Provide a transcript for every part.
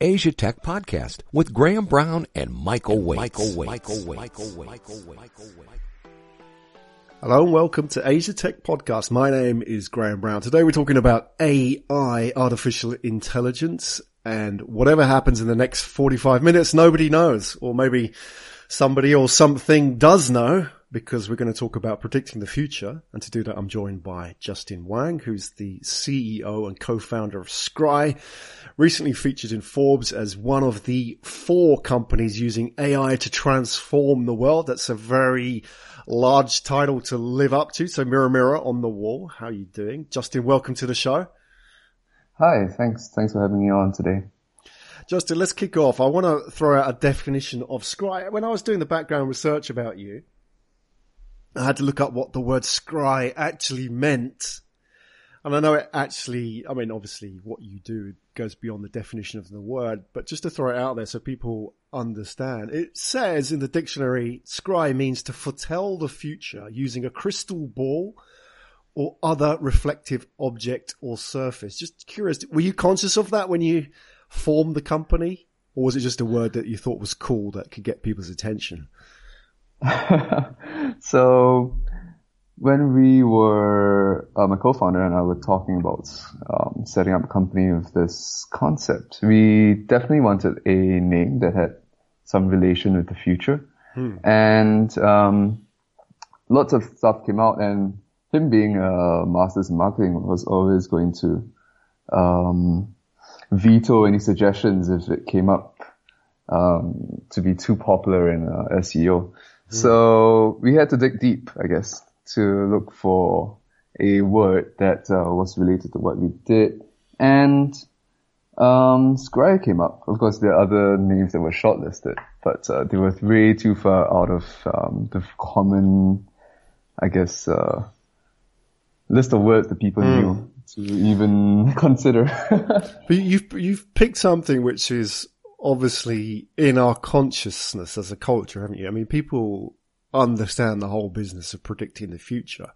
Asia Tech Podcast with Graham Brown and Michael Waitze. Michael Waitze. Michael Waitze. Michael Waitze. Michael Hello and welcome to Asia Tech Podcast. My name is Graham Brown. Today we're talking about AI, artificial intelligence, and whatever happens in the next 45 minutes, nobody knows. Or maybe somebody or something does know because we're going to talk about predicting the future. And to do that, I'm joined by Justin Wang, who's the CEO and co-founder of Scry, recently featured in Forbes as one of the four companies using AI to transform the world. That's a very large title to live up to. So mirror, mirror on the wall. How are you doing? Justin, welcome to the show. Hi, thanks. Thanks for having me on today. Justin, let's kick off. I want to throw out a definition of scry. When I was doing the background research about you, I had to look up what the word scry actually meant. And I know it actually, I mean, obviously what you do goes beyond the definition of the word, but just to throw it out there so people understand, it says in the dictionary, scry means to foretell the future using a crystal ball or other reflective object or surface. Just curious, were you conscious of that when you formed the company? Or was it just a word that you thought was cool that could get people's attention? so when we were, uh, my co-founder and I were talking about um, setting up a company with this concept, we definitely wanted a name that had some relation with the future. Hmm. And um, lots of stuff came out, and him being a master's in marketing was always going to um, veto any suggestions if it came up um, to be too popular in uh, SEO. So we had to dig deep, I guess, to look for a word that uh, was related to what we did. And um, Scry came up. Of course, there are other names that were shortlisted, but uh, they were way too far out of um, the common, I guess, uh, list of words that people mm. knew to even consider. but you've you've picked something which is obviously in our consciousness as a culture, haven't you? I mean, people understand the whole business of predicting the future.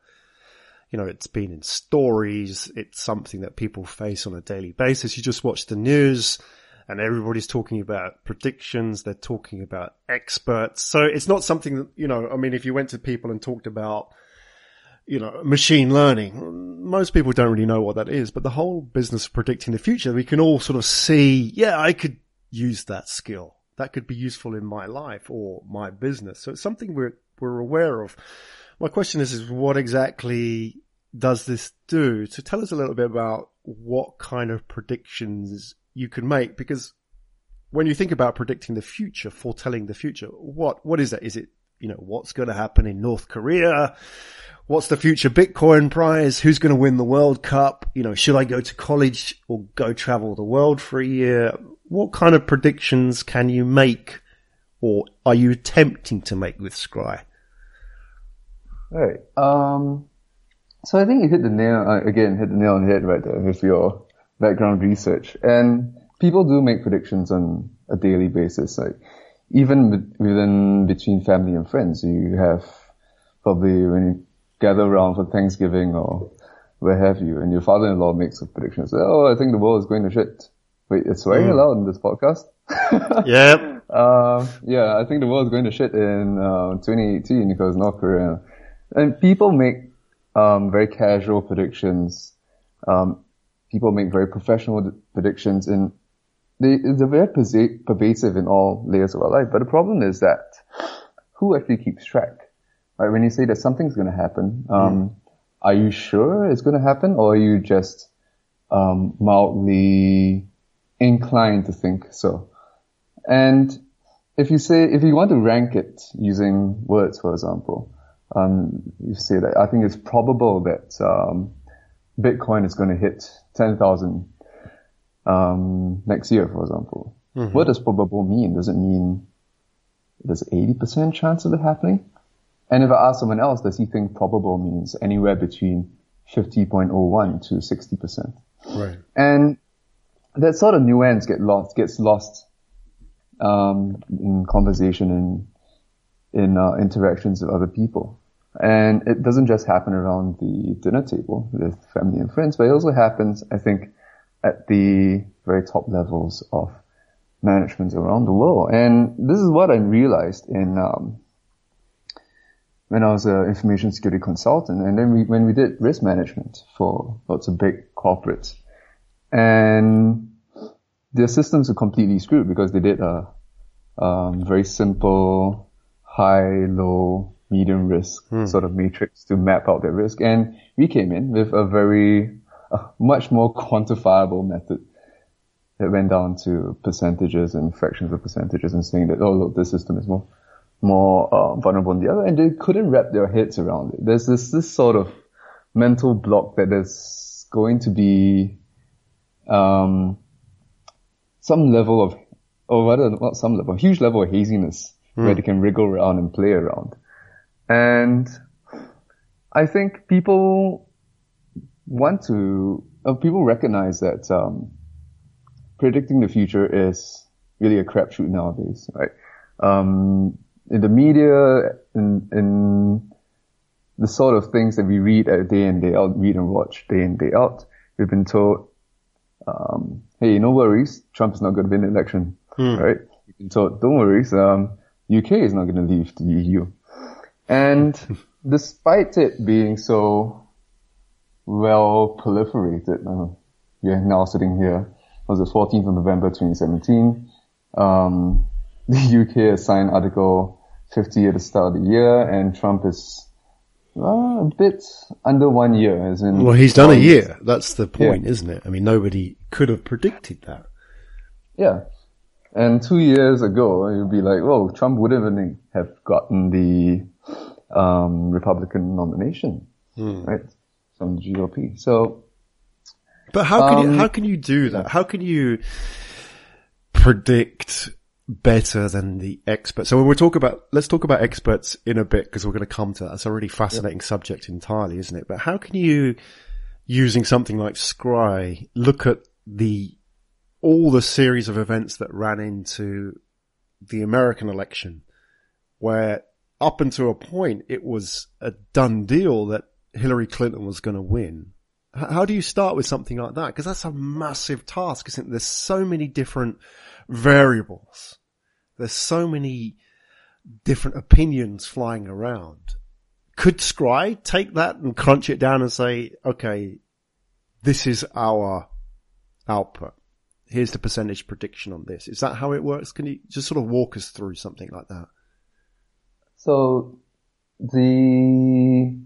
You know, it's been in stories. It's something that people face on a daily basis. You just watch the news and everybody's talking about predictions. They're talking about experts. So it's not something that, you know, I mean, if you went to people and talked about, you know, machine learning, most people don't really know what that is, but the whole business of predicting the future, we can all sort of see, yeah, I could use that skill. That could be useful in my life or my business. So it's something we're, we're aware of. My question is, is what exactly does this do? So tell us a little bit about what kind of predictions you can make because when you think about predicting the future, foretelling the future, what, what is that? Is it, you know, what's going to happen in North Korea? What's the future Bitcoin prize? Who's going to win the World Cup? You know, should I go to college or go travel the world for a year? What kind of predictions can you make or are you attempting to make with Scry? Right. Um, so I think you hit the nail, uh, again, hit the nail on the head right there with your background research. And people do make predictions on a daily basis. Like even within between family and friends, you have probably when you gather around for Thanksgiving or where have you, and your father-in-law makes a prediction. Say, oh, I think the world is going to shit. Wait, it's swearing mm. allowed in this podcast? yep. Uh, yeah, I think the world's going to shit in uh, 2018 because North Korea. And people make um, very casual predictions. Um, people make very professional predictions, and they, they're very pervasive in all layers of our life. But the problem is that who actually keeps track? Right? When you say that something's going to happen, um, mm. are you sure it's going to happen, or are you just um, mildly inclined to think so. And if you say, if you want to rank it using words, for example, um, you say that I think it's probable that um, Bitcoin is going to hit 10,000 um, next year, for example. Mm-hmm. What does probable mean? Does it mean there's 80% chance of it happening? And if I ask someone else, does he think probable means anywhere between 50.01 to 60%? Right. And that sort of nuance get lost gets lost um, in conversation and in uh, interactions with other people. And it doesn't just happen around the dinner table with family and friends, but it also happens, I think, at the very top levels of management around the world. And this is what I realized in, um, when I was an information security consultant. And then we, when we did risk management for lots of big corporates and their systems were completely screwed because they did a, um, very simple high, low, medium risk hmm. sort of matrix to map out their risk. And we came in with a very, much more quantifiable method that went down to percentages and fractions of percentages and saying that, oh look, this system is more, more uh, vulnerable than the other. And they couldn't wrap their heads around it. There's this, this sort of mental block that is going to be, um, some level of, or rather not some level, a huge level of haziness mm. where they can wriggle around and play around. And I think people want to, uh, people recognize that um, predicting the future is really a crapshoot nowadays, right? Um, in the media, in, in the sort of things that we read day in, day out, read and watch day in, day out, we've been told, um, hey, no worries, Trump is not going to win the election, hmm. right? Been told, don't worry, um, UK is not going to leave the EU. And despite it being so well proliferated, uh, we are now sitting here, was the 14th of November 2017. Um, the UK has signed Article 50 at the start of the year, and Trump is uh, a bit under one year. As in well, he's done a year. That's the point, yeah. isn't it? I mean, nobody could have predicted that. Yeah. And two years ago, you'd be like, "Well, Trump would not have gotten the um, Republican nomination, hmm. right, from the GOP." So, but how can um, you how can you do that? How can you predict better than the experts? So when we talk about, let's talk about experts in a bit because we're going to come to that. It's a really fascinating subject entirely, isn't it? But how can you, using something like Scry, look at the all the series of events that ran into the American election where up until a point it was a done deal that Hillary Clinton was going to win. How do you start with something like that? Because that's a massive task, isn't it? There's so many different variables. There's so many different opinions flying around. Could Scry take that and crunch it down and say, okay, this is our output? here's the percentage prediction on this. Is that how it works? Can you just sort of walk us through something like that? So the,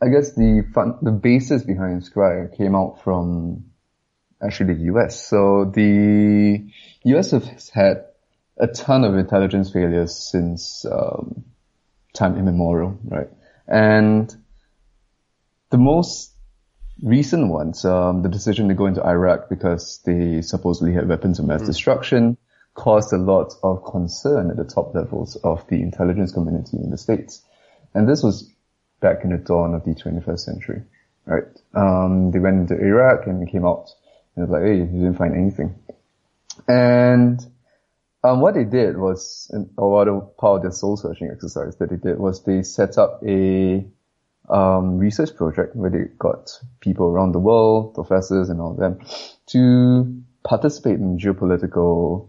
I guess the fun, the basis behind Scry came out from actually the US. So the US has had a ton of intelligence failures since um, time immemorial, right? And the most recent ones, um, the decision to go into Iraq because they supposedly had weapons of mass mm. destruction caused a lot of concern at the top levels of the intelligence community in the States. And this was back in the dawn of the 21st century, right? Um, they went into Iraq and came out and it was like, hey, you didn't find anything. And um, what they did was, or what part of their soul searching exercise that they did was they set up a um, research project where they got people around the world, professors and all of them, to participate in geopolitical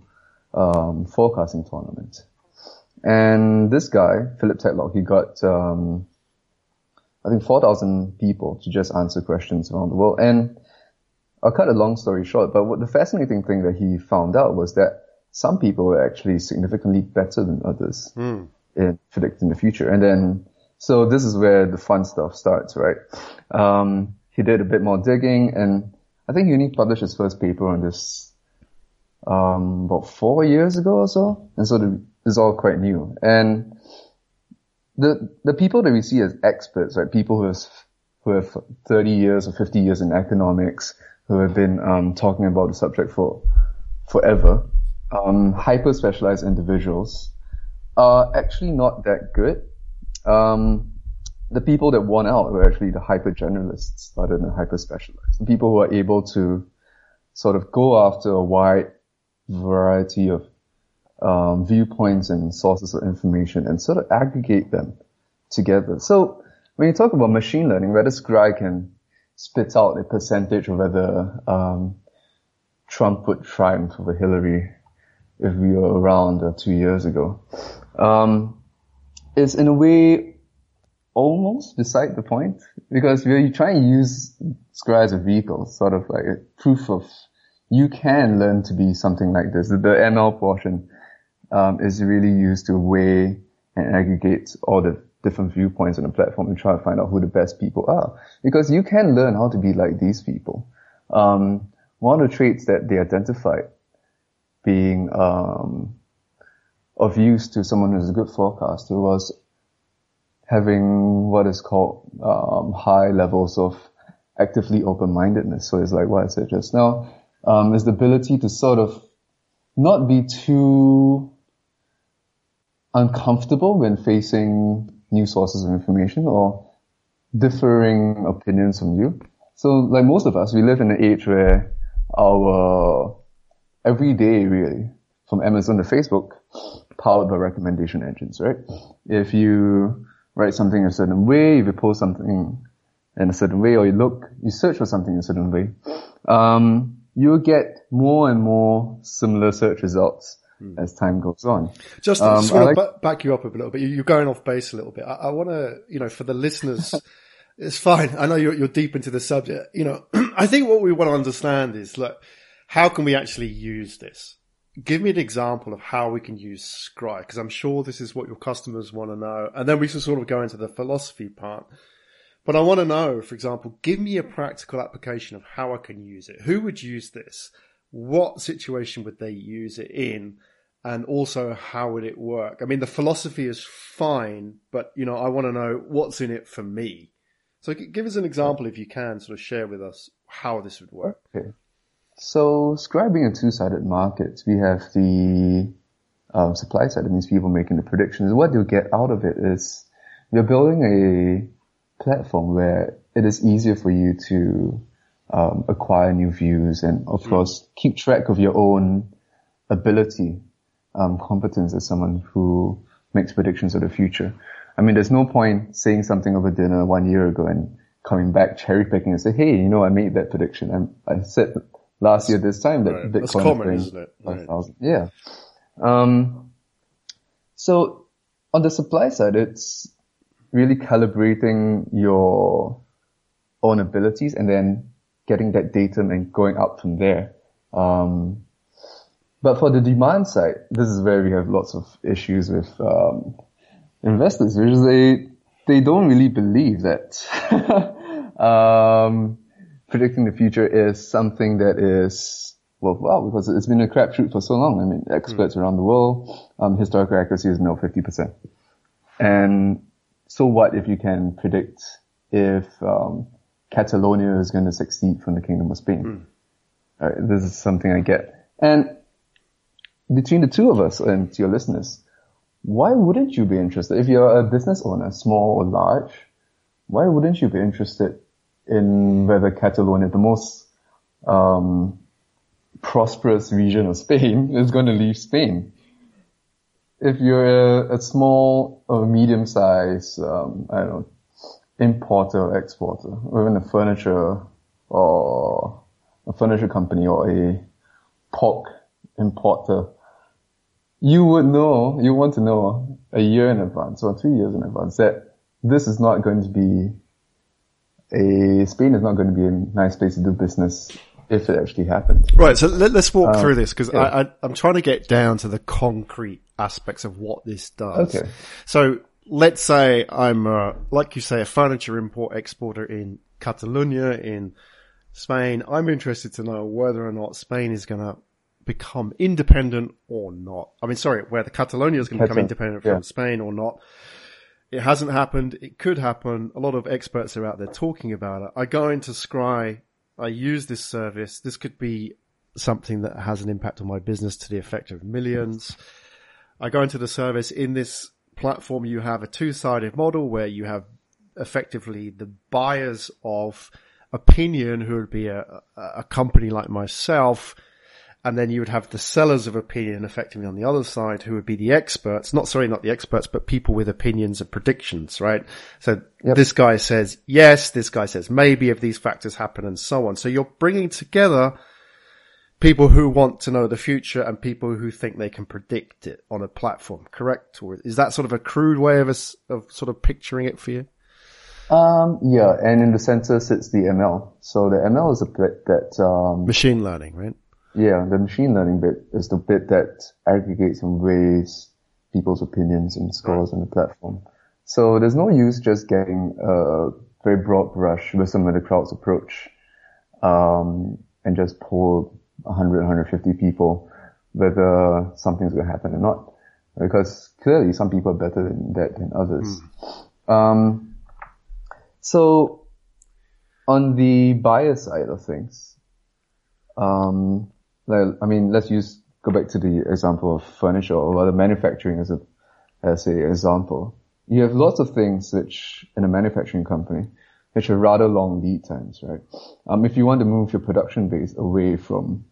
um, forecasting tournament. And this guy, Philip Tetlock, he got um, I think 4,000 people to just answer questions around the world. And I'll cut a long story short, but what the fascinating thing that he found out was that some people were actually significantly better than others mm. in predicting the future. And then so this is where the fun stuff starts, right? Um, he did a bit more digging and I think Uni published his first paper on this, um, about four years ago or so. And so the, is all quite new. And the, the people that we see as experts, right? People who have, who have 30 years or 50 years in economics, who have been, um, talking about the subject for forever, um, hyper specialized individuals are actually not that good um, the people that won out were actually the hyper generalists rather than hyper specialized. The people who are able to sort of go after a wide variety of um, viewpoints and sources of information and sort of aggregate them together. So when you talk about machine learning, whether Scry can spit out a percentage of whether um, Trump would triumph over Hillary if we were around uh, two years ago. Um, it's in a way almost beside the point because we're trying to use Scry as a vehicle, sort of like a proof of you can learn to be something like this. The ML portion um, is really used to weigh and aggregate all the different viewpoints on the platform and try to find out who the best people are. Because you can learn how to be like these people. Um, one of the traits that they identified being um, of use to someone who's a good forecaster was having what is called um, high levels of actively open-mindedness. So it's like what I said just now, um, is the ability to sort of not be too uncomfortable when facing new sources of information or differing opinions from you. So like most of us, we live in an age where our every day really, from Amazon to Facebook, powered by recommendation engines, right? If you write something a certain way, if you post something in a certain way, or you look, you search for something in a certain way, um, you'll get more and more similar search results Hmm. as time goes on. Just, um, just want like, to back you up a little bit. You're going off base a little bit. I, I want to, you know, for the listeners, it's fine. I know you're, you're deep into the subject. You know, I think what we want to understand is, look, how can we actually use this? Give me an example of how we can use Scry, because I'm sure this is what your customers want to know. And then we can sort of go into the philosophy part. But I want to know, for example, give me a practical application of how I can use it. Who would use this? What situation would they use it in? and also how would it work? I mean, the philosophy is fine, but you know, I want to know what's in it for me. So give us an example if you can sort of share with us how this would work. Okay. So scribing a two-sided market, we have the um, supply side, that means people making the predictions. What you'll get out of it is you're building a platform where it is easier for you to um, acquire new views and of mm. course keep track of your own ability um, competence as someone who makes predictions of the future. I mean, there's no point saying something over dinner one year ago and coming back cherry picking and say, "Hey, you know, I made that prediction. I'm, i said last year this time that right. Bitcoin common, is isn't it? Right. 5,000." Yeah. Um, so on the supply side, it's really calibrating your own abilities and then getting that datum and going up from there. Um, but for the demand side, this is where we have lots of issues with um, investors, which is they they don't really believe that um, predicting the future is something that is well, well, because it's been a crapshoot for so long. I mean, experts mm. around the world, um, historical accuracy is no 50%. And so what if you can predict if um, Catalonia is going to succeed from the Kingdom of Spain? Mm. Right, this is something I get. And between the two of us and to your listeners, why wouldn't you be interested? If you're a business owner, small or large, why wouldn't you be interested in whether Catalonia, the most um, prosperous region of Spain, is going to leave Spain? If you're a, a small or medium sized, um, I don't know, importer or exporter, or even a furniture or a furniture company or a pork importer, you would know, you want to know a year in advance or two years in advance that this is not going to be a, Spain is not going to be a nice place to do business if it actually happens. Right. So let, us walk um, through this because yeah. I, I, I'm trying to get down to the concrete aspects of what this does. Okay. So let's say I'm, a, like you say, a furniture import exporter in Catalonia in Spain. I'm interested to know whether or not Spain is going to become independent or not. I mean, sorry, whether Catalonia is going to become independent from yeah. Spain or not. It hasn't happened. It could happen. A lot of experts are out there talking about it. I go into Scry. I use this service. This could be something that has an impact on my business to the effect of millions. I go into the service. In this platform, you have a two-sided model where you have effectively the buyers of opinion who would be a, a company like myself and then you would have the sellers of opinion effectively on the other side who would be the experts, not sorry, not the experts, but people with opinions and predictions, right? So yep. this guy says yes, this guy says maybe if these factors happen and so on. So you're bringing together people who want to know the future and people who think they can predict it on a platform, correct? Or is that sort of a crude way of us of sort of picturing it for you? Um, yeah, and in the center sits the ML. So the ML is a bit that um, machine learning, right? Yeah, the machine learning bit is the bit that aggregates and weighs people's opinions and scores on the platform. So there's no use just getting a very broad brush wisdom of the crowds approach, um, and just poll 100, 150 people whether something's going to happen or not. Because clearly some people are better than that than others. Mm. Um, so on the bias side of things, um, I mean, let's use, go back to the example of furniture or rather manufacturing as a, as a example. You have lots of things which in a manufacturing company, which are rather long lead times, right? Um, if you want to move your production base away from,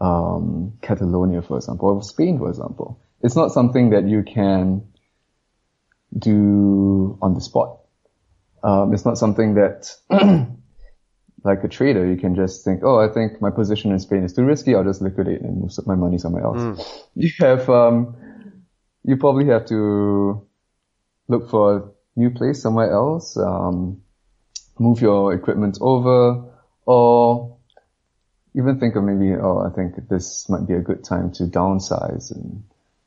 um, Catalonia, for example, or Spain, for example, it's not something that you can do on the spot. Um, it's not something that like a trader, you can just think, oh, I think my position in Spain is too risky. I'll just liquidate and move my money somewhere else. Mm. You have, um, you probably have to look for a new place somewhere else, um, move your equipment over, or even think of maybe, oh, I think this might be a good time to downsize and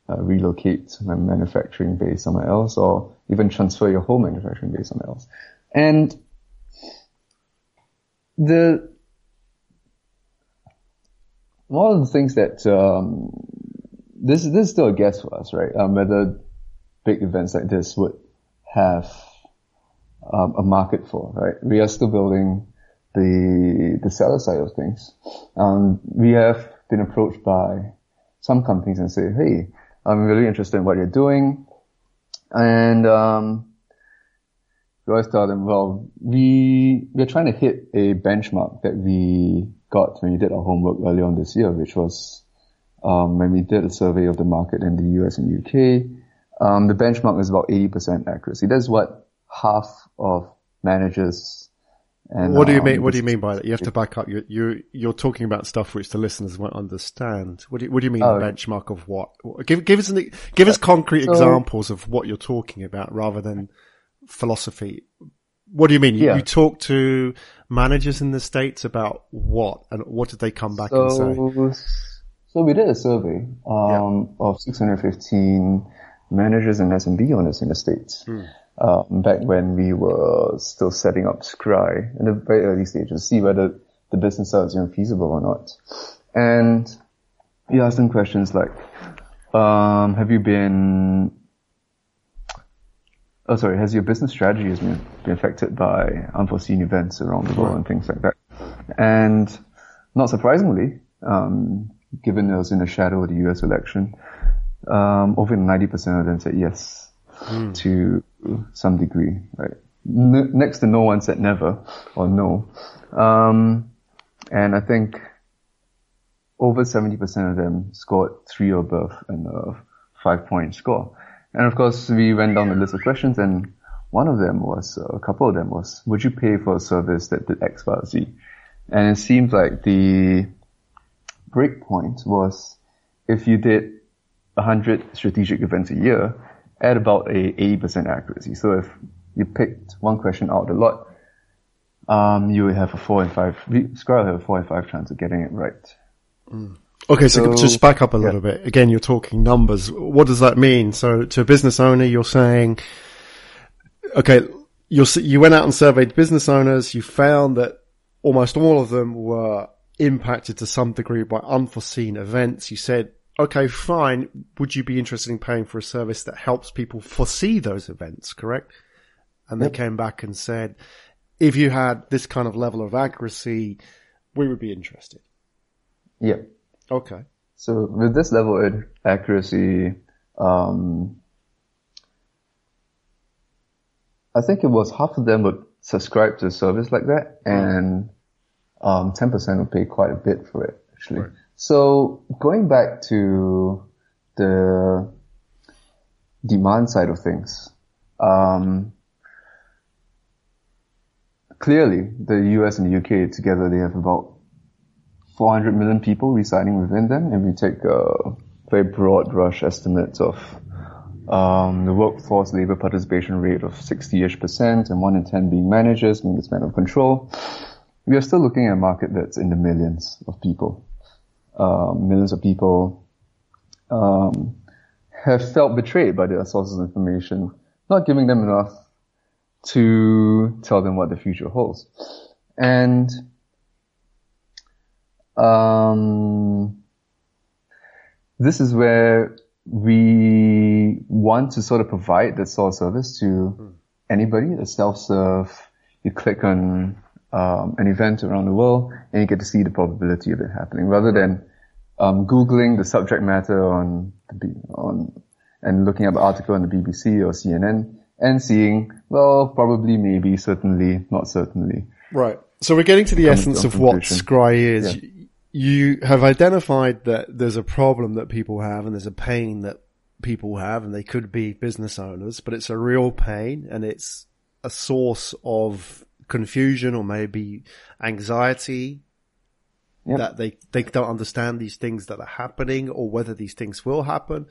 uh, relocate my manufacturing base somewhere else, or even transfer your whole manufacturing base somewhere else. And the one of the things that um, this this is still a guess for us, right? Um, whether big events like this would have um, a market for, right? We are still building the the seller side of things. Um, we have been approached by some companies and say, "Hey, I'm really interested in what you're doing," and um, we always tell them, well, we, we're trying to hit a benchmark that we got when we did our homework earlier on this year, which was, um, when we did a survey of the market in the US and UK. Um, the benchmark is about 80% accuracy. That's what half of managers and, what do you um, mean? What do you mean by that? You have to back up. You're you're, you're talking about stuff which the listeners won't understand. What do you, what do you mean? Oh, benchmark of what? Give give us an, give us concrete so, examples of what you're talking about, rather than philosophy. What do you mean? Yeah. You, you talk to managers in the States about what? And what did they come back so, and say? So we did a survey um, yeah. of 615 managers and SMB owners in the States. Hmm. Um, back when we were still setting up Scry in the very early stages to see whether the business is even feasible or not. And we asked them questions like, um, have you been oh sorry, has your business strategy has been, been affected by unforeseen events around the world and things like that? And not surprisingly, um, given it was in the shadow of the US election, um, over 90% of them said yes mm. to some degree, right? N- next to no one said never or no. Um, and I think over 70% of them scored three or above and a five point score. And of course, we went down the list of questions, and one of them was, uh, a couple of them was, would you pay for a service that did X, Y, Z? And it seems like the break point was if you did 100 strategic events a year at about a 80% accuracy. So if you picked one question out a lot, um, you would have a four and five, Scry have a four and five chance of getting it right. Mm. Okay, so, so, just back up a little yeah. bit. Again, you're talking numbers. What does that mean? So to a business owner, you're saying, okay, you you went out and surveyed business owners. You found that almost all of them were impacted to some degree by unforeseen events. You said, okay, fine. Would you be interested in paying for a service that helps people foresee those events? Correct. And yep. they came back and said, if you had this kind of level of accuracy, we would be interested. Yep. Okay. So with this level of accuracy, um, I think it was half of them would subscribe to a service like that, and um, 10% would pay quite a bit for it, actually. Right. So going back to the demand side of things, um, clearly the US and the UK together, they have about 400 million people residing within them, and we take a very broad brush estimates of um, the workforce labor participation rate of 60-ish percent and one in 10 being managers, meaning span of control, we are still looking at a market that's in the millions of people. Um, millions of people um, have felt betrayed by their sources of information, not giving them enough to tell them what the future holds. And um, this is where we want to sort of provide that sort of service to mm. anybody, a self-serve. You click on um, an event around the world and you get to see the probability of it happening rather than um, googling the subject matter on the, on and looking up an article on the BBC or CNN and seeing well probably maybe certainly not certainly. Right. So we're getting to the essence of what scry is. Yeah you have identified that there's a problem that people have and there's a pain that people have and they could be business owners, but it's a real pain and it's a source of confusion or maybe anxiety yep. that they, they don't understand these things that are happening or whether these things will happen.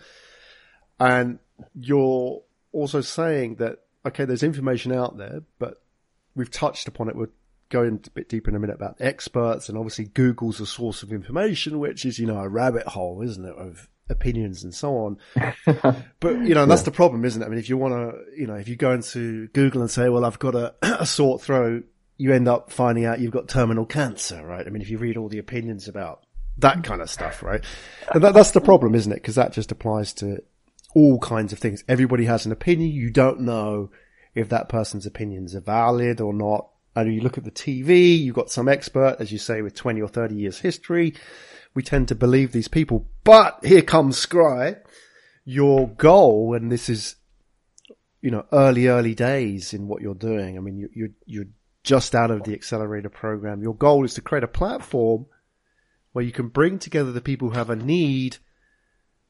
And you're also saying that, okay, there's information out there, but we've touched upon it with go in a bit deeper in a minute about experts and obviously Google's a source of information, which is, you know, a rabbit hole, isn't it, of opinions and so on. but, you know, that's the problem, isn't it? I mean, if you want to, you know, if you go into Google and say, well, I've got a, a sore throat, you end up finding out you've got terminal cancer, right? I mean, if you read all the opinions about that kind of stuff, right? And that, that's the problem, isn't it? Because that just applies to all kinds of things. Everybody has an opinion. You don't know if that person's opinions are valid or not and you look at the TV, you've got some expert, as you say, with 20 or 30 years history. We tend to believe these people, but here comes Scry. Your goal, and this is, you know, early, early days in what you're doing. I mean, you, you're, you're just out of the accelerator program. Your goal is to create a platform where you can bring together the people who have a need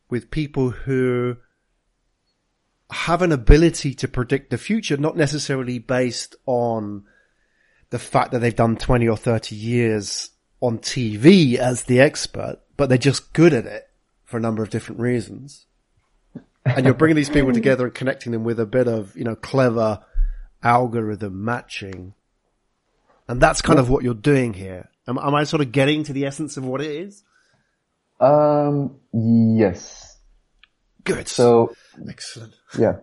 with people who have an ability to predict the future, not necessarily based on the fact that they've done 20 or 30 years on TV as the expert, but they're just good at it for a number of different reasons. And you're bringing these people together and connecting them with a bit of, you know, clever algorithm matching. And that's kind of what you're doing here. Am, am I sort of getting to the essence of what it is? Um, yes. Good. So, excellent. Yeah.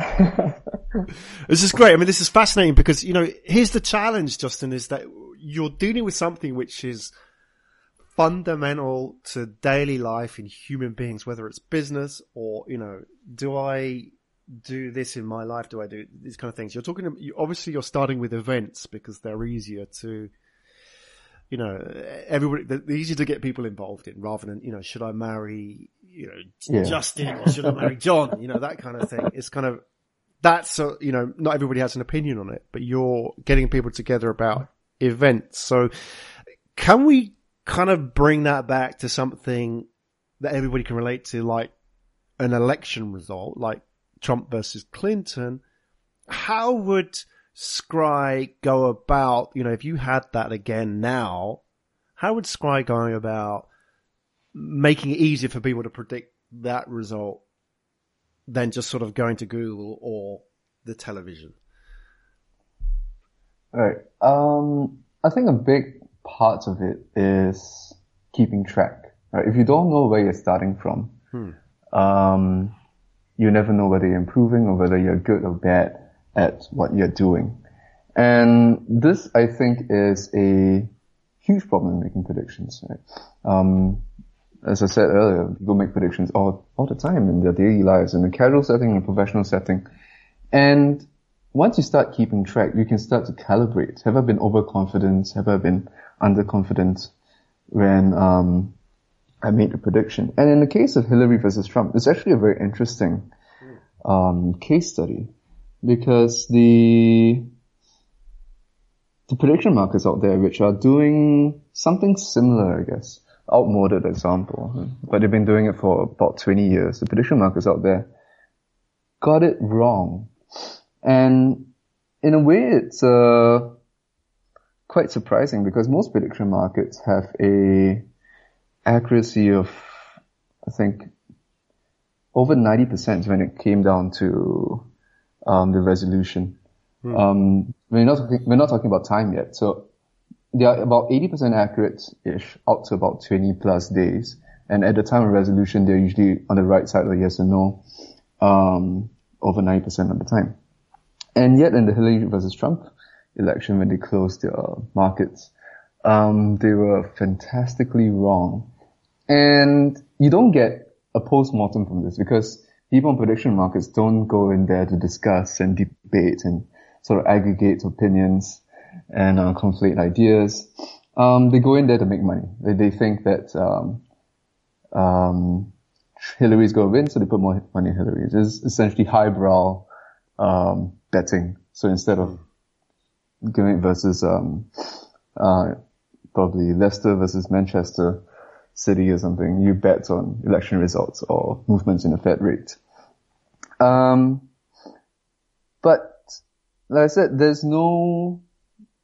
this is great. I mean, this is fascinating because, you know, here's the challenge, Justin, is that you're dealing with something which is fundamental to daily life in human beings, whether it's business or, you know, do I do this in my life? Do I do these kind of things? You're talking, you, obviously you're starting with events because they're easier to, you know, everybody, they're easier to get people involved in rather than, you know, should I marry, you know, yeah. Justin or should I marry John? You know, that kind of thing. It's kind of, that's a, you know, not everybody has an opinion on it, but you're getting people together about events. So can we kind of bring that back to something that everybody can relate to, like an election result, like Trump versus Clinton? How would Scry go about, you know, if you had that again now, how would Scry go about making it easier for people to predict that result than just sort of going to Google or the television? All right. Um, I think a big part of it is keeping track. Right? If you don't know where you're starting from, hmm. um, you never know whether you're improving or whether you're good or bad at what you're doing. And this, I think, is a huge problem in making predictions. Right? Um, as I said earlier, people make predictions all, all the time in their daily lives, in a casual setting, in a professional setting. And once you start keeping track, you can start to calibrate. Have I been overconfident? Have I been underconfident when um, I made the prediction? And in the case of Hillary versus Trump, it's actually a very interesting um, case study because the the prediction markets out there, which are doing something similar, I guess, outmoded example, but they've been doing it for about 20 years. The prediction markets out there got it wrong. And in a way, it's a quite surprising because most prediction markets have a accuracy of, I think, over 90% when it came down to um, the resolution. Hmm. Um, we're not we're not talking about time yet. So they are about 80% accurate-ish out to about 20 plus days. And at the time of resolution, they're usually on the right side of yes or no, um, over 90% of the time. And yet in the Hillary versus Trump election, when they closed their markets, um, they were fantastically wrong. And you don't get a post-mortem from this because people in prediction markets don't go in there to discuss and debate and sort of aggregate opinions and uh, conflate ideas. Um, they go in there to make money. They, they think that um, um, Hillary's going to win, so they put more money in Hillary. It's essentially highbrow um, betting. So instead of giving versus um, uh, probably Leicester versus Manchester City or something, you bet on election results or movements in the Fed rate. Um, but like I said, there's no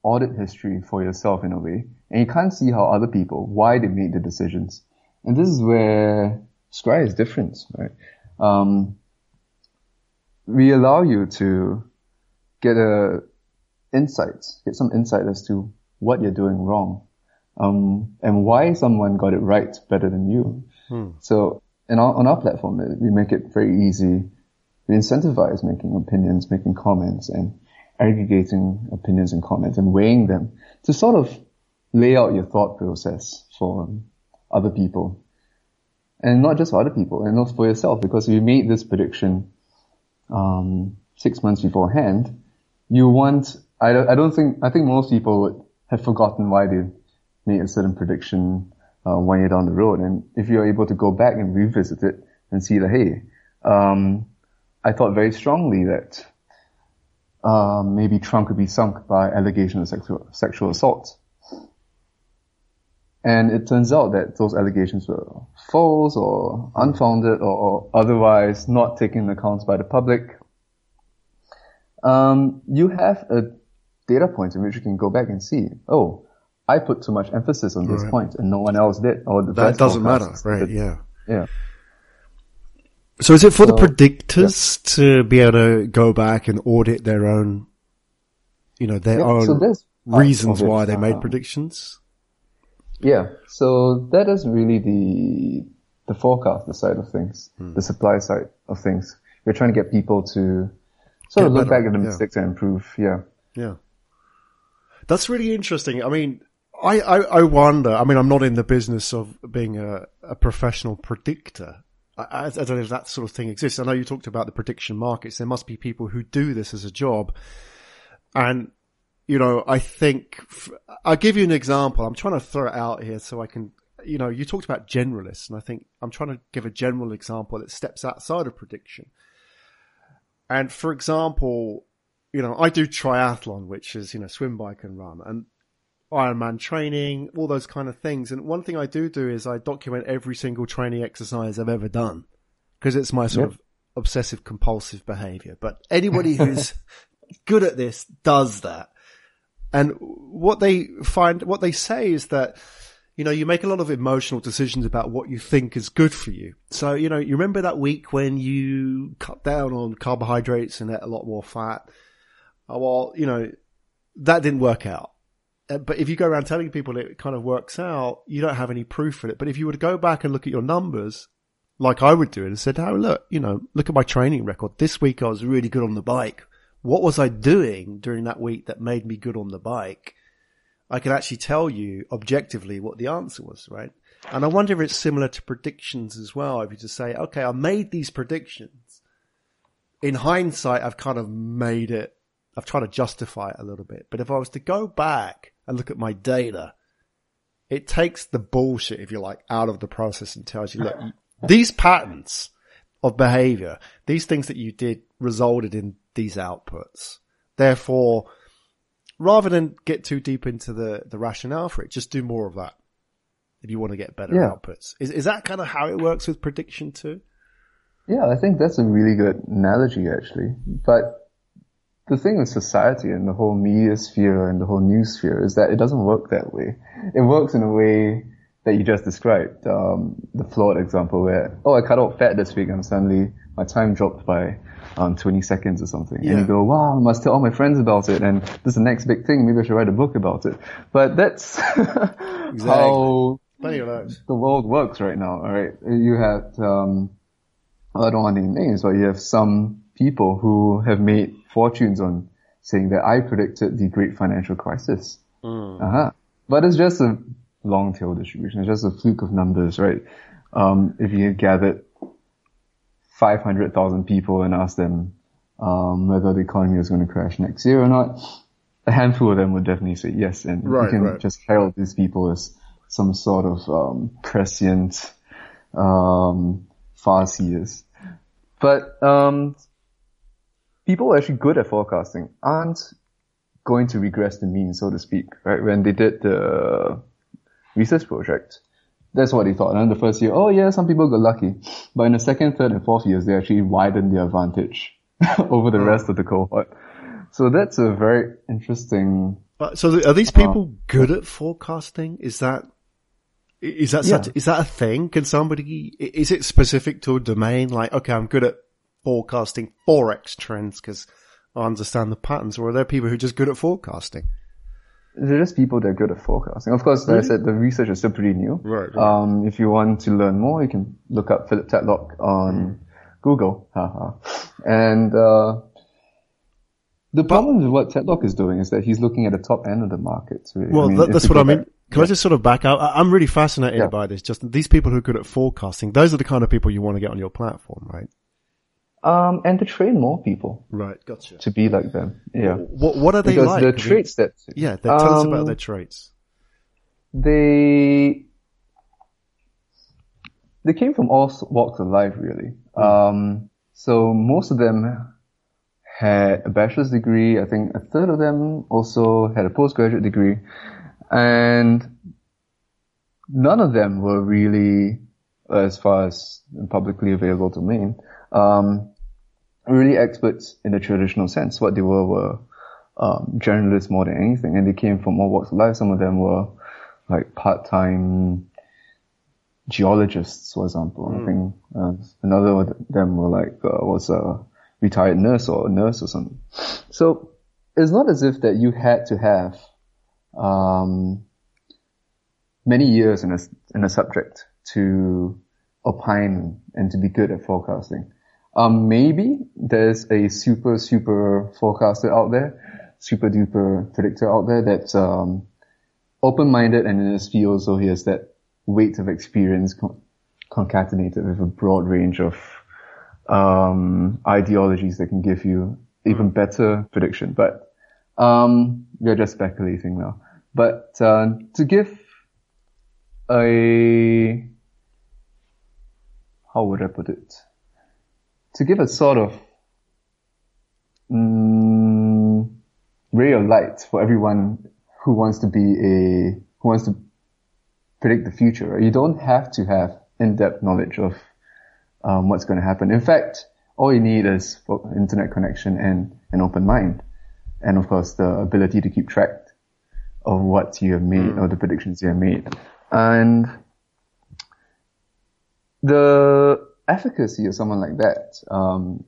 audit history for yourself in a way, and you can't see how other people, why they made the decisions. And this is where Scry is different, right? Um, we allow you to get a insight, get some insight as to what you're doing wrong, um, and why someone got it right better than you. Hmm. So, our, on our platform, we make it very easy. We incentivize making opinions, making comments, and aggregating opinions and comments and weighing them to sort of lay out your thought process for other people. And not just for other people, and also for yourself, because if you made this prediction um, six months beforehand, you want, I don't, I don't think, I think most people would have forgotten why they made a certain prediction uh, one year down the road. And if you're able to go back and revisit it and see that, hey, um, I thought very strongly that um, maybe Trump could be sunk by allegations of sexual, sexual assault. And it turns out that those allegations were false or unfounded or, or otherwise not taken into account by the public. Um, you have a data point in which you can go back and see, oh, I put too much emphasis on this right. point and no one else did. Or the that doesn't matter, right? Yeah. Yeah. So is it for so, the predictors yeah. to be able to go back and audit their own, you know, their yeah, own so reasons why they made uh, predictions? Yeah. So that is really the, the forecast, the side of things, hmm. the supply side of things. We're trying to get people to sort get of look better. back at the mistakes yeah. and improve. Yeah. Yeah. That's really interesting. I mean, I, I, I, wonder, I mean, I'm not in the business of being a, a professional predictor, I, I, don't know if that sort of thing exists. I know you talked about the prediction markets. There must be people who do this as a job. And, you know, I think, I'll give you an example. I'm trying to throw it out here so I can, you know, you talked about generalists and I think I'm trying to give a general example that steps outside of prediction. And for example, you know, I do triathlon, which is, you know, swim, bike and run. And Ironman training, all those kind of things. And one thing I do do is I document every single training exercise I've ever done because it's my sort yep. of obsessive compulsive behavior. But anybody who's good at this does that. And what they find, what they say is that, you know, you make a lot of emotional decisions about what you think is good for you. So, you know, you remember that week when you cut down on carbohydrates and ate a lot more fat? Oh, well, you know, that didn't work out Uh, but if you go around telling people it kind of works out, you don't have any proof for it. But if you were to go back and look at your numbers, like I would do it and said, oh, look, you know, look at my training record. This week I was really good on the bike. What was I doing during that week that made me good on the bike? I can actually tell you objectively what the answer was, right? And I wonder if it's similar to predictions as well. If you just say, okay, I made these predictions. In hindsight, I've kind of made it, I've tried to justify it a little bit. But if I was to go back and look at my data, it takes the bullshit, if you like, out of the process and tells you, look, these patterns of behavior, these things that you did resulted in these outputs. Therefore, rather than get too deep into the, the rationale for it, just do more of that if you want to get better yeah. outputs. Is, is that kind of how it works with prediction too? Yeah, I think that's a really good analogy actually. But the thing with society and the whole media sphere and the whole news sphere is that it doesn't work that way. It works in a way that you just described, um, the flawed example where, oh, I cut out fat this week and suddenly my time dropped by um, 20 seconds or something. Yeah. And you go, wow, I must tell all my friends about it and this is the next big thing. Maybe I should write a book about it. But that's how Plenty of the world works right now, alright? You have, um, I don't want to name names, but you have some people who have made fortunes on saying that I predicted the great financial crisis. Uh-huh. But it's just a long tail distribution. It's just a fluke of numbers, right? Um, if you gathered 500,000 people and asked them, um, whether the economy is going to crash next year or not, a handful of them would definitely say yes. And Right, you can right. just herald these people as some sort of, um, prescient, um, farseers. But, um, people who are actually good at forecasting aren't going to regress the mean, so to speak, right? When they did the research project, that's what they thought. And in the first year, oh yeah, some people got lucky. But in the second, third, and fourth years, they actually widened their advantage over the hmm. rest of the cohort. So that's a very interesting But, so are these uh, people good at forecasting? Is that is that such, Yeah. is that a thing? Can somebody is it specific to a domain? Like, okay, I'm good at forecasting forex trends because I understand the patterns, or are there people who are just good at forecasting? they're just people that are good at forecasting. Of course, like I said, the research is still pretty new. Right, right. Um, if you want to learn more, you can look up Philip Tetlock on Google. Haha. and, uh, the problem with what Tetlock is doing is that he's looking at the top end of the market. Really. Well, mean, that, that's what I mean. back- Can I just sort of back out? I- I'm really fascinated Yeah. by this. Just these people who are good at forecasting, those are the kind of people you want to get on your platform, right? Um, and to train more people Right. Gotcha. to be like them. Yeah. What What are they Because like? the traits that, yeah, they tell us Um, about their traits. they they came from all walks of life, really. Um, so most of them had a bachelor's degree. I think a third of them also had a postgraduate degree, and none of them were really, as far as publicly available domain, um, really experts in the traditional sense. What they were were um, journalists more than anything, and they came from all walks of life. Some of them were like part-time geologists, for example. I think uh, another of them were like uh, was a retired nurse or a nurse or something. So it's not as if that you had to have um, many years in a in a subject to opine and to be good at forecasting. Um, maybe there's a super super forecaster out there, super duper predictor out there that's um, open-minded and in his field, so he has that weight of experience con- concatenated with a broad range of um, ideologies that can give you even better prediction. But um, we're just speculating now. But uh, to give a how would I put it? To give a sort of mm, ray of light for everyone who wants to be a who wants to predict the future. You don't have to have in-depth knowledge of um, what's going to happen. In fact, all you need is for internet connection and an open mind, and of course the ability to keep track of what you have made or the predictions you have made, and the efficacy of someone like that. Um,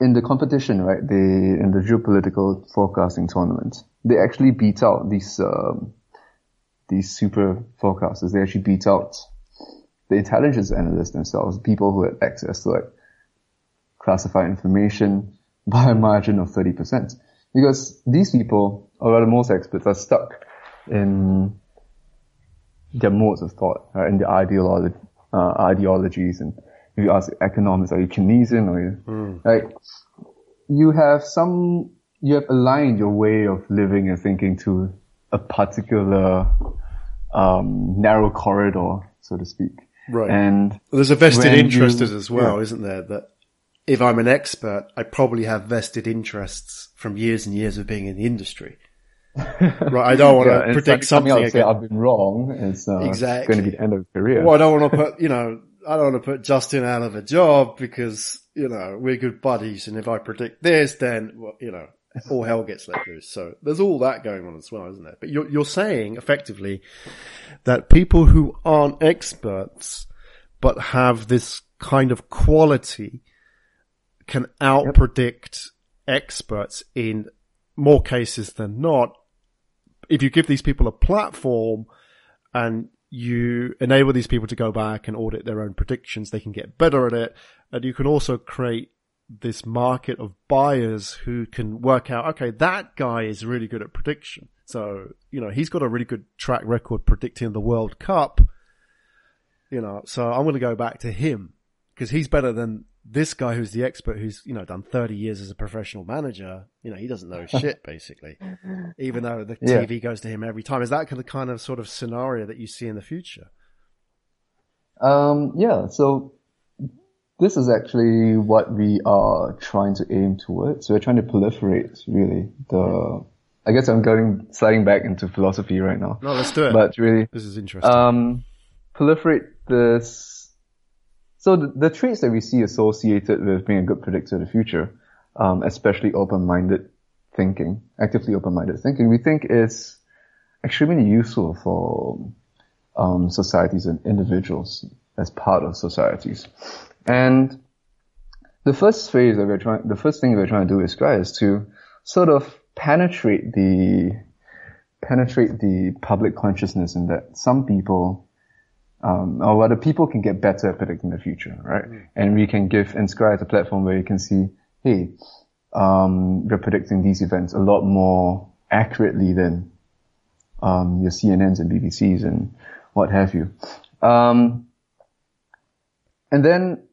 in the competition, right, they, in the geopolitical forecasting tournament, they actually beat out these, um, these super forecasters. They actually beat out the intelligence analysts themselves, people who had access to like classified information by a margin of 30%. Because these people, or rather most experts, are stuck in their modes of thought, right, and their ideolo- uh, ideologies. And if you ask economists, are you Keynesian or you, like, you have some, you have aligned your way of living and thinking to a particular, um, narrow corridor, so to speak. Right. And There's a vested interest you- as well, isn't there? That if I'm an expert, I probably have vested interests from years and years of being in the industry. right. I don't want yeah, to predict something. again- I've been wrong is uh, Exactly. going to be the end of career. Well, I don't want to put, you know, I don't want to put Justin out of a job because you know, we're good buddies, and if I predict this, then well, you know, all hell gets let loose. So there's all that going on as well, isn't there? But you're you're saying effectively that people who aren't experts but have this kind of quality can out predict experts in more cases than not. If you give these people a platform and you enable these people to go back and audit their own predictions, they can get better at it. And you can also create this market of buyers who can work out, okay, that guy is really good at prediction. So, you know, he's got a really good track record predicting the World Cup. You know, so I'm going to go back to him because he's better than this guy who's the expert who's, you know, done 30 years as a professional manager. You know, he doesn't know shit basically, even though the Yeah. TV goes to him every time. Is that kind of kind of sort of scenario that you see in the future? Um, yeah, so this is actually what we are trying to aim towards. So we're trying to proliferate really the, I guess I'm going, sliding back into philosophy right now, No, let's do it. but really, this is interesting. um, proliferate this. So the, the traits that we see associated with being a good predictor of the future, um, especially open-minded thinking, actively open-minded thinking, we think is extremely useful for um, societies and individuals as part of societies. And the first phase that we're trying, the first thing we're trying to do is try is to sort of penetrate the penetrate the public consciousness in that some people um, or whether people can get better at predicting the future, right? And we can give in Scry a platform where you can see, hey, um, we're predicting these events a lot more accurately than um, your CNNs and BBCs and what have you. Um, and then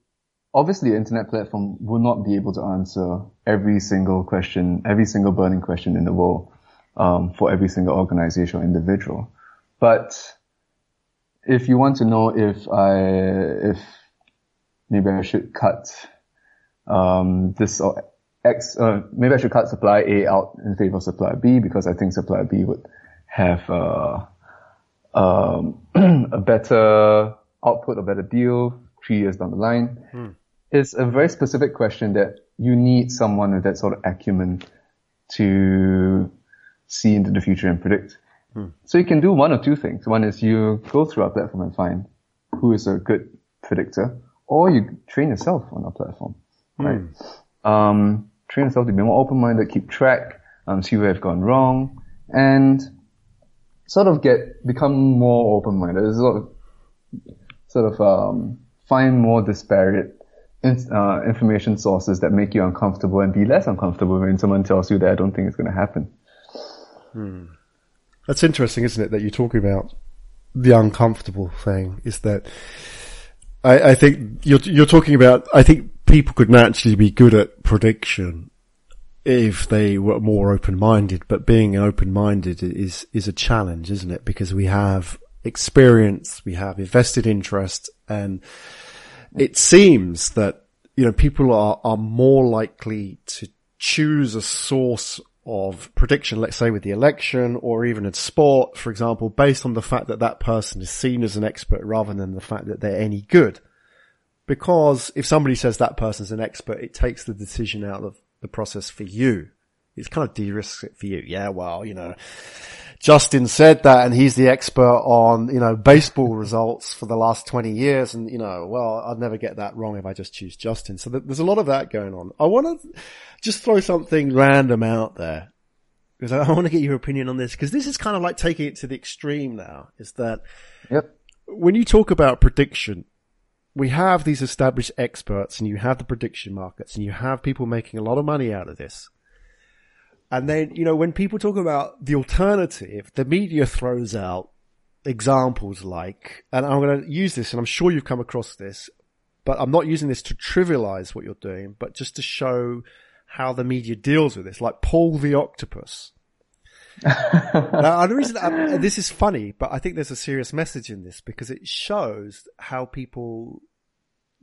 obviously an internet platform will not be able to answer every single question, every single burning question in the world um, for every single organization or individual. But if you want to know if I, if maybe I should cut um, this or X, uh, maybe I should cut supply A out in favor of supply B because I think supply B would have uh, um, a better output, a better deal three years down the line. It's a very specific question that you need someone with that sort of acumen to see into the future and predict. So you can do one or two things. One is you go through our platform and find who is a good predictor, or you train yourself on our platform, right? Um, train yourself to be more open-minded, keep track, um, see where you've gone wrong, and sort of get become more open-minded. Sort of, sort of um, find more disparate in, uh, information sources that make you uncomfortable and be less uncomfortable when someone tells you that I don't think it's going to happen. That's interesting, isn't it? That you're talking about the uncomfortable thing is that I, I think you're, you're talking about, I think people could naturally be good at prediction if they were more open-minded, but being open-minded is, is a challenge, isn't it? Because we have experience, we have invested interest and it seems that, you know, people are, are more likely to choose a source of prediction, let's say with the election or even in sport, for example, based on the fact that that person is seen as an expert rather than the fact that they're any good. Because if somebody says that person's an expert, it takes the decision out of the process for you. It's kind of de-risks it for you. Yeah, well, you know, Justin said that and he's the expert on, you know, baseball results for the last 20 years. And, you know, well, I'd never get that wrong if I just choose Justin. So there's a lot of that going on. I want to just throw something random out there because I, want to get your opinion on this because this is kind of like taking it to the extreme now is that Yep. when you talk about prediction, we have these established experts and you have the prediction markets and you have people making a lot of money out of this. And then, you know, when people talk about the alternative, the media throws out examples like, and I'm going to use this and I'm sure you've come across this, but I'm not using this to trivialize what you're doing, but just to show how the media deals with this, like Paul the Octopus. now, the reason i this is funny, but I think there's a serious message in this because it shows how people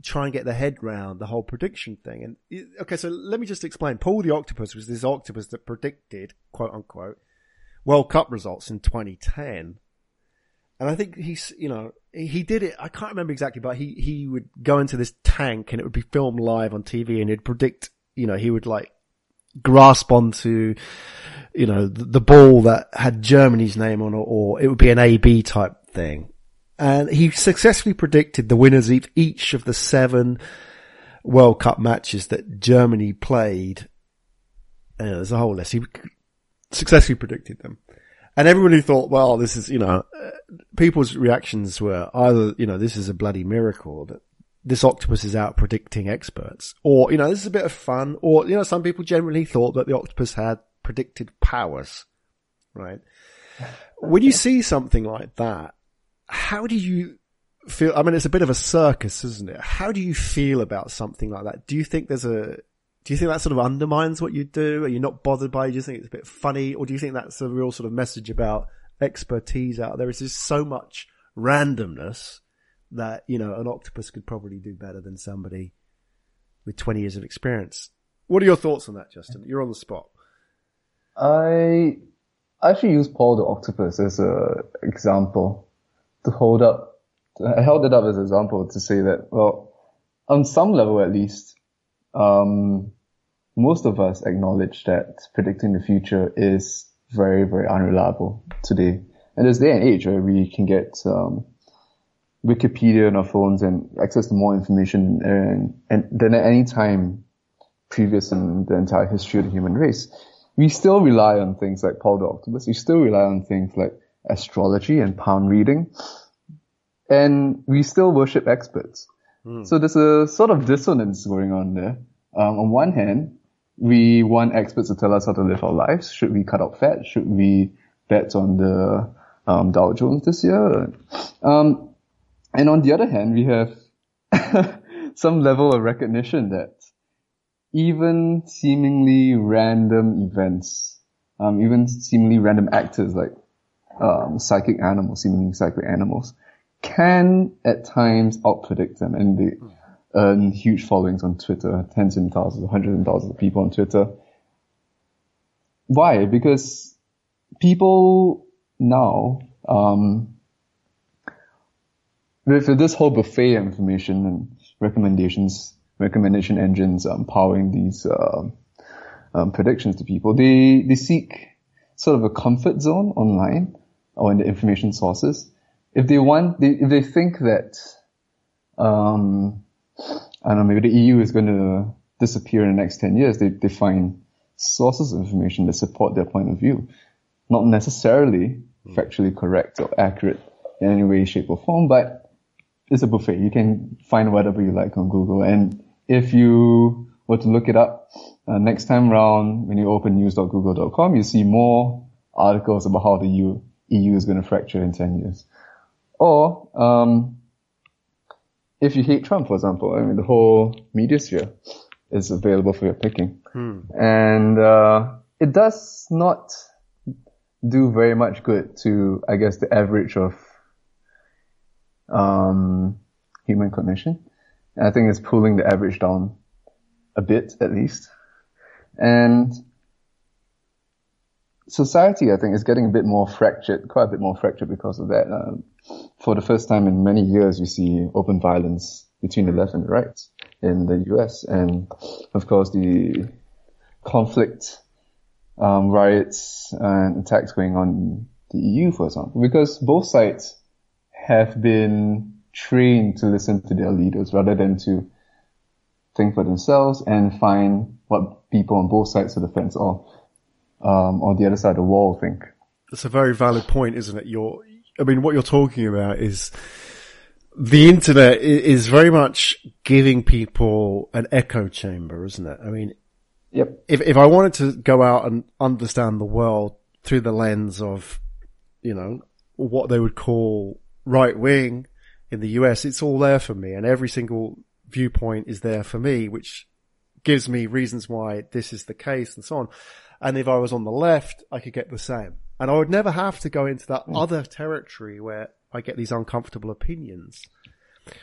try and get their head round the whole prediction thing. And okay, so let me just explain. Paul the Octopus was this octopus that predicted, quote unquote, World Cup results in 2010. And I think he's, you know, he did it. I can't remember exactly, but he, he would go into this tank and it would be filmed live on TV and he'd predict, you know, he would like grasp onto, you know, the, the ball that had Germany's name on it or it would be an AB type thing. And he successfully predicted the winners of each of the seven World Cup matches that Germany played. Uh, there's a whole list. He successfully predicted them. And everybody thought, well, this is, you know, uh, people's reactions were either, you know, this is a bloody miracle that this octopus is out predicting experts or, you know, this is a bit of fun or, you know, some people generally thought that the octopus had predicted powers, right? when you see something like that, how do you feel? I mean, it's a bit of a circus, isn't it? How do you feel about something like that? Do you think there's a, do you think that sort of undermines what you do? Are you not bothered by it? Do you think it's a bit funny? Or do you think that's a real sort of message about expertise out there? Is just so much randomness that, you know, an octopus could probably do better than somebody with 20 years of experience. What are your thoughts on that, Justin? You're on the spot. I actually use Paul the Octopus as an example to hold up. I held it up as an example to say that, well, on some level at least, um, most of us acknowledge that predicting the future is very, very unreliable today. And this day and age where we can get um, Wikipedia on our phones and access to more information and, and than at any time previous in the entire history of the human race, we still rely on things like Paul the Octopus. We still rely on things like astrology and palm reading. And we still worship experts. Mm. So there's a sort of dissonance going on there. Um, on one hand, we want experts to tell us how to live our lives. Should we cut out fat? Should we bet on the um, Dow Jones this year? Um, and on the other hand, we have some level of recognition that even seemingly random events, um, even seemingly random actors like um, psychic animals, seemingly psychic animals, can at times outpredict them, and they earn huge followings on Twitter, tens and thousands, hundreds and thousands of people on Twitter. Why? Because people now, um, with this whole buffet of information and recommendations, recommendation engines um, powering these uh, um, predictions to people, they they seek sort of a comfort zone online or in the information sources. If they want, they, if they think that um, I don't know, maybe the EU is going to disappear in the next 10 years, they, they find sources of information that support their point of view. Not necessarily factually correct or accurate in any way, shape or form, but it's a buffet. You can find whatever you like on Google. And if you were to look it up uh, next time around, when you open news.google.com, you see more articles about how the EU, EU is going to fracture in 10 years. Or, um, if you hate Trump, for example, I mean, the whole media sphere is available for your picking. Hmm. And, uh, it does not do very much good to, I guess, the average of, um, human cognition. And I think it's pulling the average down a bit, at least. And society, I think, is getting a bit more fractured, quite a bit more fractured because of that. Um, for the first time in many years, you see open violence between the left and the right in the US. And of course, the conflict, um, riots and attacks going on in the EU, for example, because both sides have been trained to listen to their leaders rather than to think for themselves and find what people on both sides of the fence or um, on the other side of the wall I think. That's a very valid point, isn't it? You're, I mean, what you're talking about is the internet is very much giving people an echo chamber, isn't it? I mean, yep. if, if I wanted to go out and understand the world through the lens of, you know, what they would call right wing in the US, it's all there for me and every single viewpoint is there for me, which gives me reasons why this is the case and so on. And if I was on the left, I could get the same. And I would never have to go into that mm. other territory where I get these uncomfortable opinions.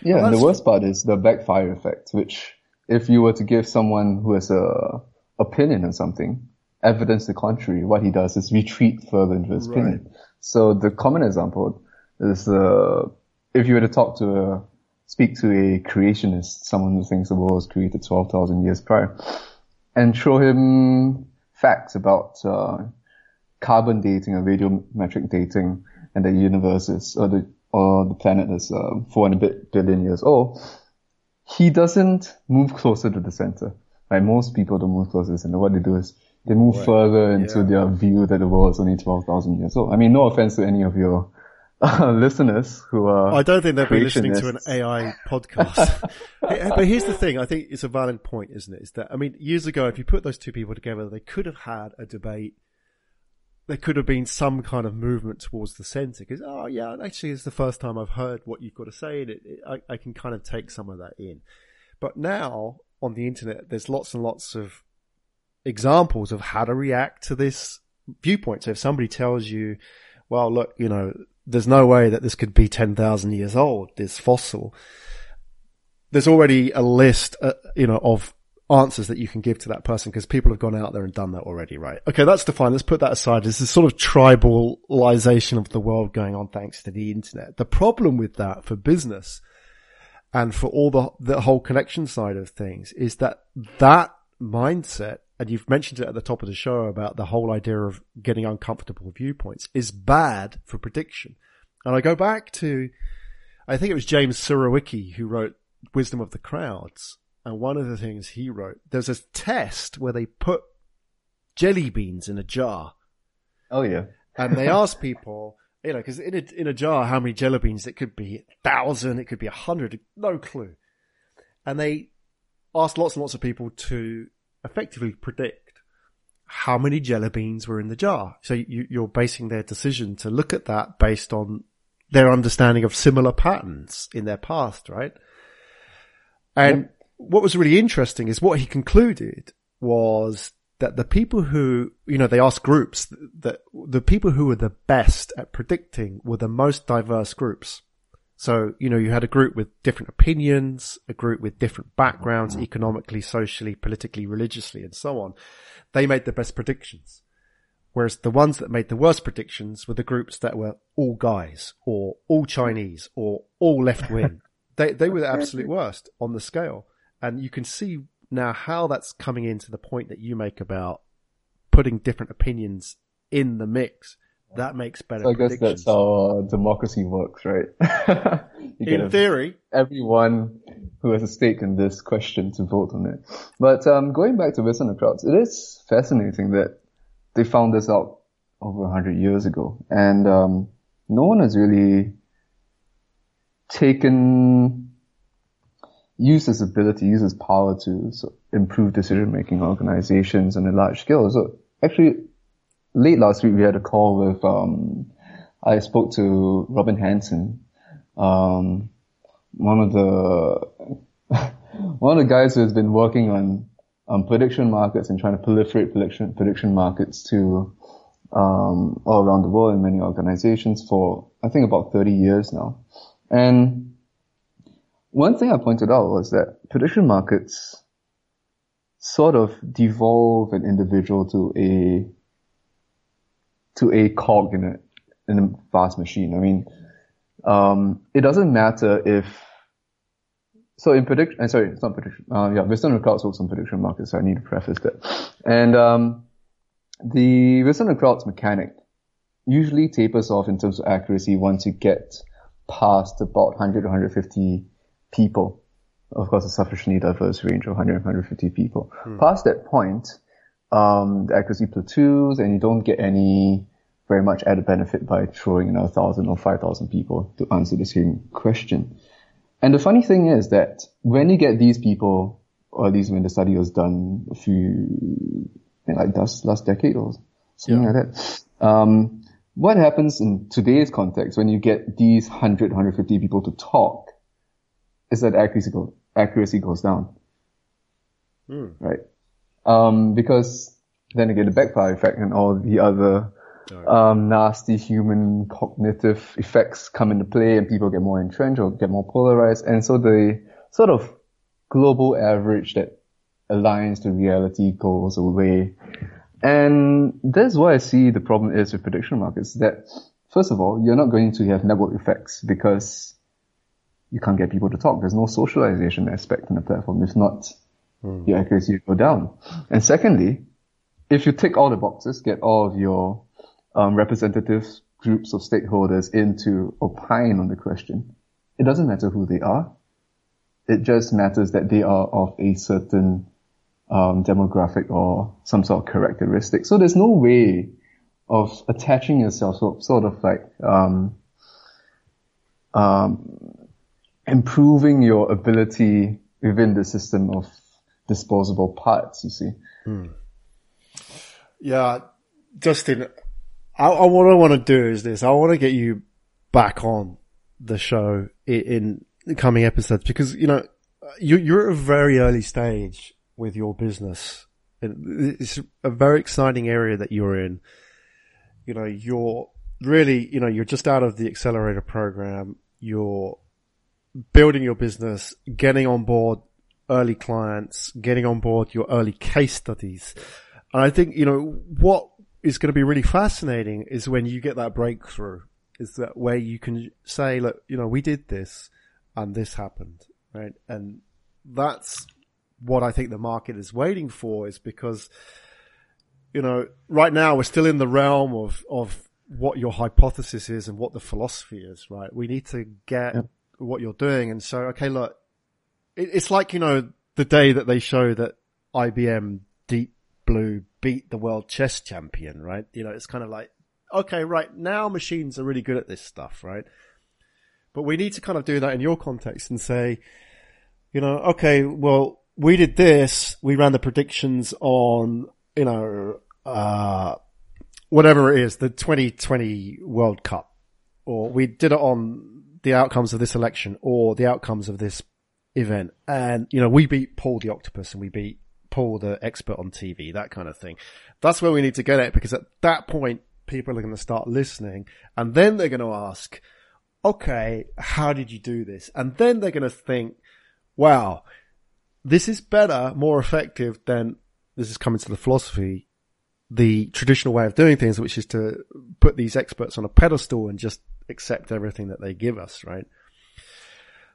Yeah, well, and the worst part is the backfire effect, which if you were to give someone who has a opinion on something, evidence the contrary, what he does is retreat further into his right. opinion. So the common example is uh, if you were to talk to a, speak to a creationist, someone who thinks the world was created 12,000 years prior, and show him facts about uh, carbon dating or radiometric dating and the universe is, or the, or the planet is uh, 400 billion years old, he doesn't move closer to the center. Like most people don't move closer to the center. What they do is they move right. further into yeah. their view that the world is only 12,000 years old. I mean, no offense to any of your uh, listeners who are. I don't think they'll be listening to an AI podcast. but here's the thing. I think it's a valid point, isn't it? Is that, I mean, years ago, if you put those two people together, they could have had a debate. There could have been some kind of movement towards the center because, oh yeah, actually it's the first time I've heard what you've got to say and it, it, I, I can kind of take some of that in. But now on the internet, there's lots and lots of examples of how to react to this viewpoint. So if somebody tells you, well, look, you know, there's no way that this could be 10,000 years old, this fossil. There's already a list, uh, you know, of answers that you can give to that person because people have gone out there and done that already, right? Okay, that's defined. Let's put that aside. There's this sort of tribalization of the world going on thanks to the internet. The problem with that for business and for all the, the whole connection side of things is that that mindset and you've mentioned it at the top of the show about the whole idea of getting uncomfortable viewpoints is bad for prediction. And I go back to, I think it was James Surowiecki who wrote Wisdom of the Crowds. And one of the things he wrote, there's a test where they put jelly beans in a jar. Oh yeah. and they ask people, you know, cause in a, in a jar, how many jelly beans? It could be a thousand, it could be a hundred, no clue. And they asked lots and lots of people to effectively predict how many jelly beans were in the jar. So you, are basing their decision to look at that based on their understanding of similar patterns in their past, right? And yep. what was really interesting is what he concluded was that the people who, you know, they asked groups that the people who were the best at predicting were the most diverse groups. So, you know, you had a group with different opinions, a group with different backgrounds, mm-hmm. economically, socially, politically, religiously, and so on. They made the best predictions. Whereas the ones that made the worst predictions were the groups that were all guys or all Chinese or all left wing. they, they were the absolute worst on the scale. And you can see now how that's coming into the point that you make about putting different opinions in the mix that makes better. So I guess that's how uh, democracy works, right? in theory, everyone who has a stake in this question to vote on it. But um, going back to of the Crowds, it is fascinating that they found this out over hundred years ago, and um, no one has really taken use his ability, use his power to improve decision making organizations on a large scale. So actually, late last week we had a call with um, I spoke to Robin Hanson, um, one of the one of the guys who has been working on prediction markets and trying to proliferate prediction prediction markets to um, all around the world in many organizations for I think about 30 years now. And one thing I pointed out was that prediction markets sort of devolve an individual to a to a cog in a in a vast machine. I mean, um, it doesn't matter if so in prediction. Uh, sorry, it's not prediction. Uh, yeah, Wisdom of Crowds works on prediction markets, so I need to preface that. And um, the Wisdom of Crowds mechanic usually tapers off in terms of accuracy once you get past about 100 150 people. Of course, a sufficiently diverse range of 100 150 people. Hmm. Past that point, um, the accuracy plateaus and you don't get any very much added benefit by throwing in a thousand or five thousand people to answer the same question. And the funny thing is that when you get these people, or at least when the study was done a few, like last, last decade or something yeah. like that, um, what happens in today's context when you get these 100, 150 people to talk is that accuracy, go, accuracy goes down. Hmm. Right? Um, because then again, the backfire effect and all the other um, nasty human cognitive effects come into play and people get more entrenched or get more polarized. And so the sort of global average that aligns to reality goes away. And that's why I see the problem is with prediction markets that first of all, you're not going to have network effects because you can't get people to talk. There's no socialization aspect in the platform. If not, mm. your accuracy will go down. And secondly, if you tick all the boxes, get all of your um, representatives, groups of stakeholders in to opine on the question, it doesn't matter who they are. It just matters that they are of a certain um, demographic or some sort of characteristic. So there's no way of attaching yourself, so, sort of like um, um, improving your ability within the system of disposable parts. You see. Hmm. Yeah, Justin. I, I, what I want to do is this. I want to get you back on the show in, in coming episodes because you know you, you're at a very early stage with your business. And it's a very exciting area that you're in. You know, you're really, you know, you're just out of the accelerator program. You're building your business, getting on board early clients, getting on board your early case studies. And I think, you know, what is going to be really fascinating is when you get that breakthrough is that where you can say, look, you know, we did this and this happened, right? And that's what I think the market is waiting for is because, you know, right now we're still in the realm of, of what your hypothesis is and what the philosophy is, right? We need to get yep. what you're doing. And so, okay, look, it's like, you know, the day that they show that IBM Deep Blue beat the world chess champion, right? You know, it's kind of like, okay, right now machines are really good at this stuff, right? But we need to kind of do that in your context and say, you know, okay, well, we did this. We ran the predictions on, you know, uh, whatever it is, the 2020 World Cup, or we did it on the outcomes of this election or the outcomes of this event. And, you know, we beat Paul the Octopus and we beat Paul the expert on TV, that kind of thing. That's where we need to get it because at that point, people are going to start listening and then they're going to ask, okay, how did you do this? And then they're going to think, wow, this is better, more effective than this is coming to the philosophy, the traditional way of doing things, which is to put these experts on a pedestal and just accept everything that they give us, right?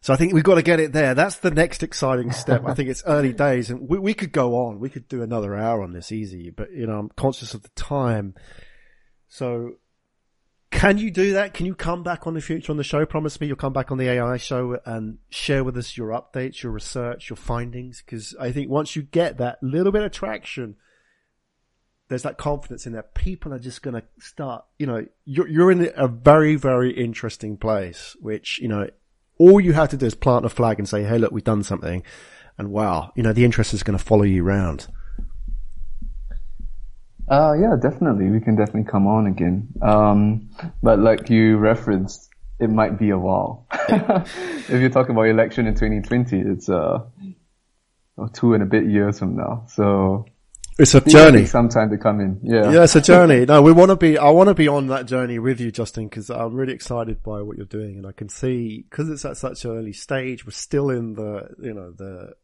So I think we've got to get it there. That's the next exciting step. I think it's early days and we, we could go on. We could do another hour on this easy, but you know, I'm conscious of the time. So can you do that? Can you come back on the future on the show? Promise me you'll come back on the AI show and share with us your updates, your research, your findings. Cause I think once you get that little bit of traction, there's that confidence in that people are just going to start, you know, you're, you're in a very, very interesting place, which, you know, all you have to do is plant a flag and say, Hey, look, we've done something. And wow, you know, the interest is going to follow you around. Uh, yeah, definitely. We can definitely come on again. Um, but like you referenced, it might be a while. if you're talking about election in 2020, it's, uh, two and a bit years from now. So it's a journey. Some time to come in. Yeah. Yeah, it's a journey. No, we want to be, I want to be on that journey with you, Justin, because I'm really excited by what you're doing. And I can see, because it's at such an early stage, we're still in the, you know, the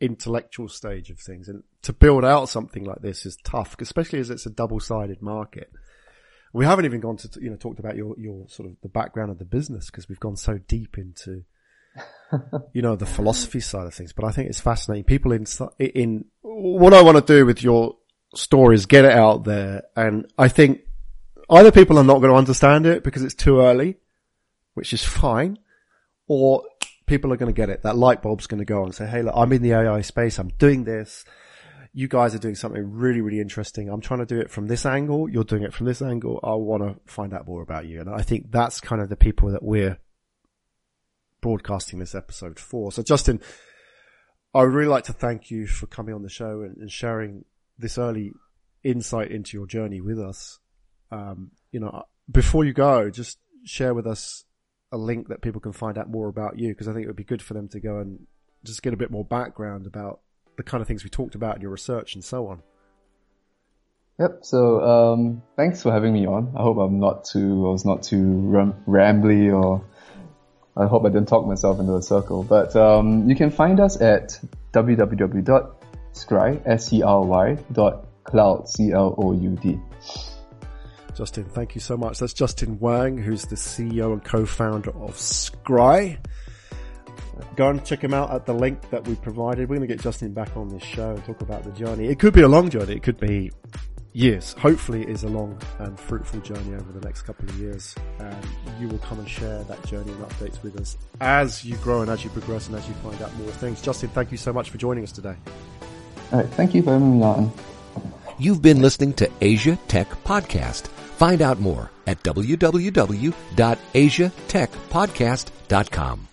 intellectual stage of things. And to build out something like this is tough, especially as it's a double-sided market. We haven't even gone to, you know, talked about your, your sort of the background of the business because we've gone so deep into, you know, the philosophy side of things. But I think it's fascinating. People in, in, what I want to do with your story is get it out there. And I think either people are not going to understand it because it's too early, which is fine, or people are going to get it. That light bulb's going to go on and say, Hey, look, I'm in the AI space. I'm doing this. You guys are doing something really, really interesting. I'm trying to do it from this angle. You're doing it from this angle. I want to find out more about you. And I think that's kind of the people that we're broadcasting this episode for. So Justin, I would really like to thank you for coming on the show and, and sharing this early insight into your journey with us. Um, you know, before you go, just share with us a link that people can find out more about you because I think it would be good for them to go and just get a bit more background about the kind of things we talked about in your research and so on. Yep. So um, thanks for having me on. I hope I'm not too I was not too ram- rambly or I hope I didn't talk myself into a circle. But um, you can find us at www.scry s c r y dot cloud c l o u d. Justin, thank you so much. That's Justin Wang, who's the CEO and co-founder of Scry. Go and check him out at the link that we provided. We're going to get Justin back on this show and talk about the journey. It could be a long journey. It could be years. Hopefully it is a long and fruitful journey over the next couple of years. And you will come and share that journey and updates with us as you grow and as you progress and as you find out more things. Justin, thank you so much for joining us today. All right. Thank you for having me on. You've been listening to Asia Tech Podcast. Find out more at www.asiatechpodcast.com.